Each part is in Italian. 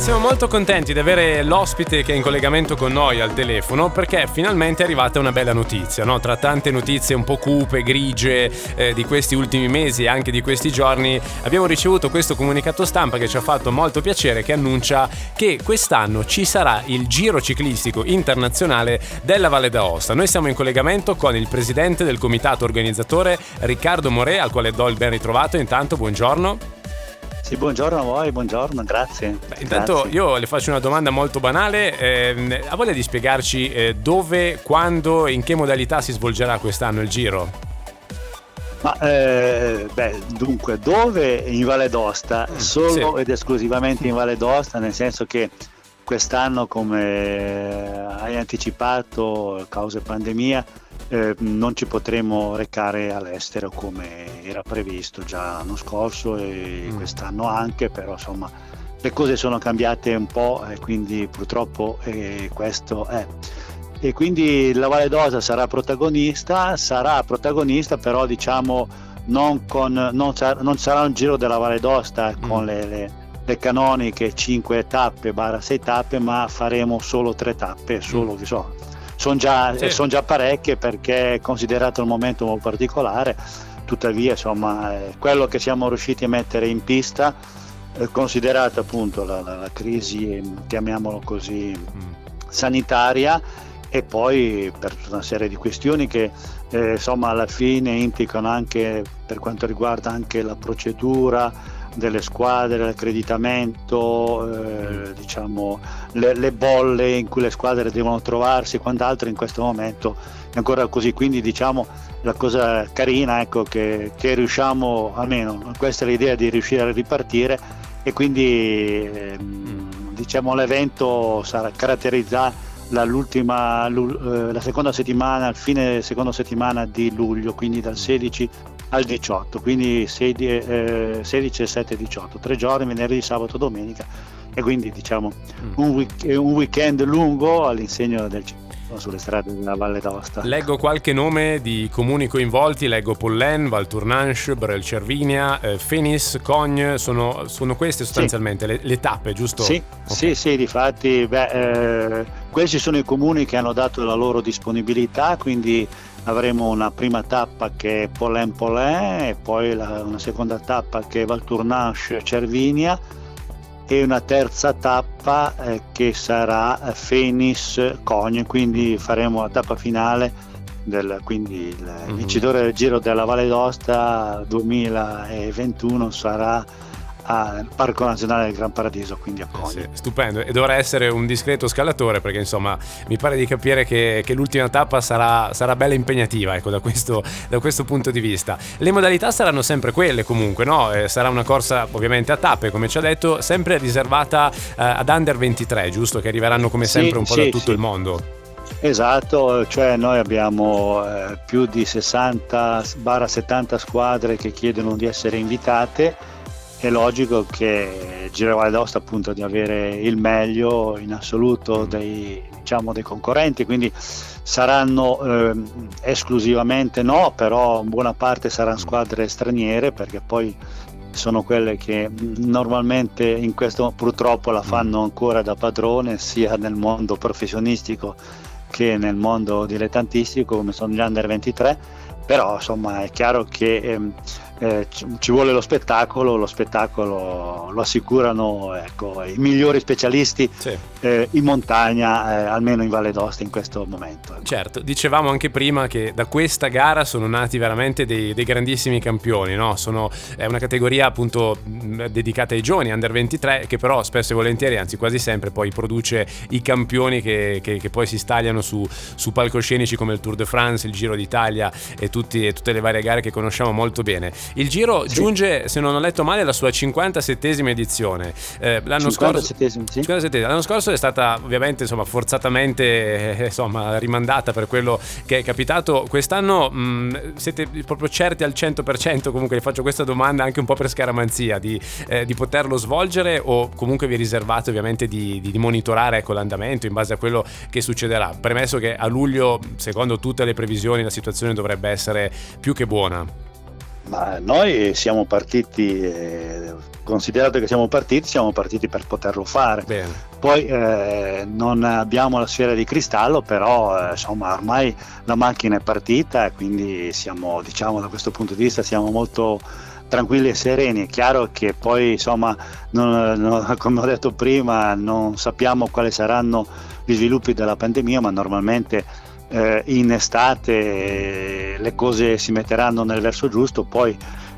Siamo molto contenti di avere l'ospite che è in collegamento con noi al telefono perché finalmente è arrivata una bella notizia, no? Tra tante notizie un po' cupe, grigie eh, di questi ultimi mesi e anche di questi giorni, abbiamo ricevuto questo comunicato stampa che ci ha fatto molto piacere che annuncia che quest'anno ci sarà il Giro ciclistico internazionale della Valle d'Aosta. Noi siamo in collegamento con il presidente del comitato organizzatore Riccardo More, al quale do il ben ritrovato. Intanto, buongiorno. Sì, buongiorno a voi, buongiorno, grazie. Beh, intanto grazie. io le faccio una domanda molto banale. Eh, ha voglia di spiegarci eh, dove, quando e in che modalità si svolgerà quest'anno il giro? Ma eh, beh, dunque, dove in Valle d'Osta? Mm, Solo sì. ed esclusivamente in Valle d'Osta, nel senso che quest'anno, come hai anticipato, causa pandemia, eh, non ci potremo recare all'estero come era previsto già l'anno scorso e Mm. quest'anno anche, però insomma le cose sono cambiate un po' e quindi purtroppo eh, questo è. E quindi la Valle d'Osa sarà protagonista, sarà protagonista però diciamo non, con, non, sar- non sarà un giro della Valle d'Osta con Mm. le, le- le canoniche 5 tappe, barra 6 tappe, ma faremo solo 3 tappe, solo che so, sono già, Sì. son già parecchie perché è considerato un momento molto particolare, tuttavia insomma eh, quello che siamo riusciti a mettere in pista, eh, considerata appunto la, la- la crisi, eh, chiamiamolo così, Mm. sanitaria e poi per tutta una serie di questioni che eh, insomma alla fine implicano anche per quanto riguarda anche la procedura delle squadre, l'accreditamento, eh, diciamo le, le bolle in cui le squadre devono trovarsi quant'altro in questo momento è ancora così, quindi diciamo la cosa carina ecco che, che riusciamo, almeno questa è l'idea di riuscire a ripartire e quindi ehm, diciamo l'evento sarà caratterizzato eh, la seconda settimana, il fine seconda settimana di luglio, quindi dal 16 al 18, quindi 16, eh, 16 7 18, tre giorni, venerdì, sabato, domenica e quindi diciamo Mm. un, week- un weekend lungo all'insegno del ciclismo sulle strade della Valle d'Aosta. Leggo qualche nome di comuni coinvolti, leggo Pollen, Valtournanche, Brel Cervinia, eh, Fenis, Cogne, sono, sono queste sostanzialmente le, le tappe, giusto? Sì, Ok. sì, sì, difatti beh, eh, questi sono i comuni che hanno dato la loro disponibilità, quindi avremo una prima tappa che è Pollen Pollen e poi la- una seconda tappa che è Valtournanche Cervinia e una terza tappa eh, che sarà Fenis Cogne, quindi faremo la tappa finale del, quindi il Mhm. vincitore del Giro della Valle d'Osta 2021 sarà al Parco Nazionale del Gran Paradiso, quindi a Eh Cogne. sì, stupendo, e dovrà essere un discreto scalatore perché insomma mi pare di capire che, che l'ultima tappa sarà, sarà bella impegnativa ecco, da, questo, da questo punto di vista. Le modalità saranno sempre quelle comunque, no? Eh, sarà una corsa ovviamente a tappe come ci ha detto, sempre riservata eh, ad under 23, giusto? Che arriveranno come Sì, sempre un po' sì, da tutto sì. il mondo. Esatto, cioè noi abbiamo eh, più di 60-70 squadre che chiedono di essere invitate. È logico che Giro Valle d'Aosta appunto di avere il meglio in assoluto dei, diciamo, dei concorrenti, quindi saranno ehm, esclusivamente no, però buona parte saranno squadre straniere perché poi sono quelle che normalmente in questo purtroppo la fanno ancora da padrone sia nel mondo professionistico che nel mondo dilettantistico come sono gli under 23 però insomma è chiaro che ehm, eh, ci, vuole lo spettacolo lo spettacolo lo assicurano ecco, i migliori specialisti Sì. eh, in montagna eh, almeno in Valle d'Osta in questo momento ecco. Certo, dicevamo anche prima che da questa gara sono nati veramente dei, dei grandissimi campioni, no? Sono, è una categoria appunto dedicata ai giovani, under 23, che però spesso e volentieri, anzi quasi sempre, poi produce i campioni che, che- che poi si stagliano su, su palcoscenici come il Tour de France, il Giro d'Italia e, tutti- e tutte le varie gare che conosciamo molto bene. Il Giro sì. giunge, se non ho letto male, alla sua 57esima edizione. Eh, l'anno, scorso, sì. l'anno scorso è stata ovviamente insomma, forzatamente eh, insomma, rimandata per quello che è capitato. Quest'anno mh, siete proprio certi al 100%, comunque vi faccio questa domanda anche un po' per scaramanzia, di, eh, di poterlo svolgere o comunque vi riservate ovviamente di, di, di monitorare ecco, l'andamento in base a quello che succederà? Premesso che a luglio, secondo tutte le previsioni, la situazione dovrebbe essere più che buona. Ma noi siamo partiti, eh, considerato che siamo partiti, siamo partiti per poterlo fare. Bene. Poi eh, non abbiamo la sfera di cristallo, però eh, insomma ormai la macchina è partita e quindi siamo, diciamo da questo punto di vista, siamo molto tranquilli e sereni. È chiaro che poi insomma, non, non, come ho detto prima, non sappiamo quali saranno gli sviluppi della pandemia, ma normalmente eh, in estate le cose si metteranno nel verso giusto, poi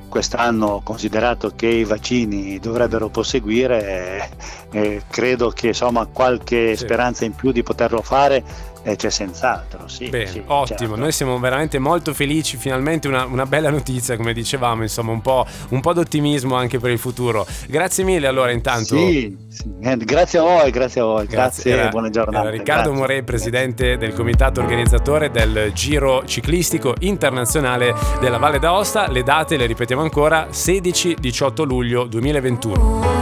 quest'anno considerato che i vaccini dovrebbero proseguire, eh, eh, credo che insomma qualche sì. speranza in più di poterlo fare eh, c'è senz'altro, sì. Bene, sì, ottimo, certo. noi siamo veramente molto felici, finalmente una, una bella notizia, come dicevamo, insomma, un po', un po', d'ottimismo anche per il futuro. Grazie mille allora intanto. Sì, sì. Eh, grazie a voi, grazie a voi, grazie, grazie era, buona giornata. Riccardo grazie. Morei, presidente del comitato organizzatore del Giro Ciclistico Internazionale della Valle d'Aosta, le date le ripetiamo ancora, 16-18 luglio 2021.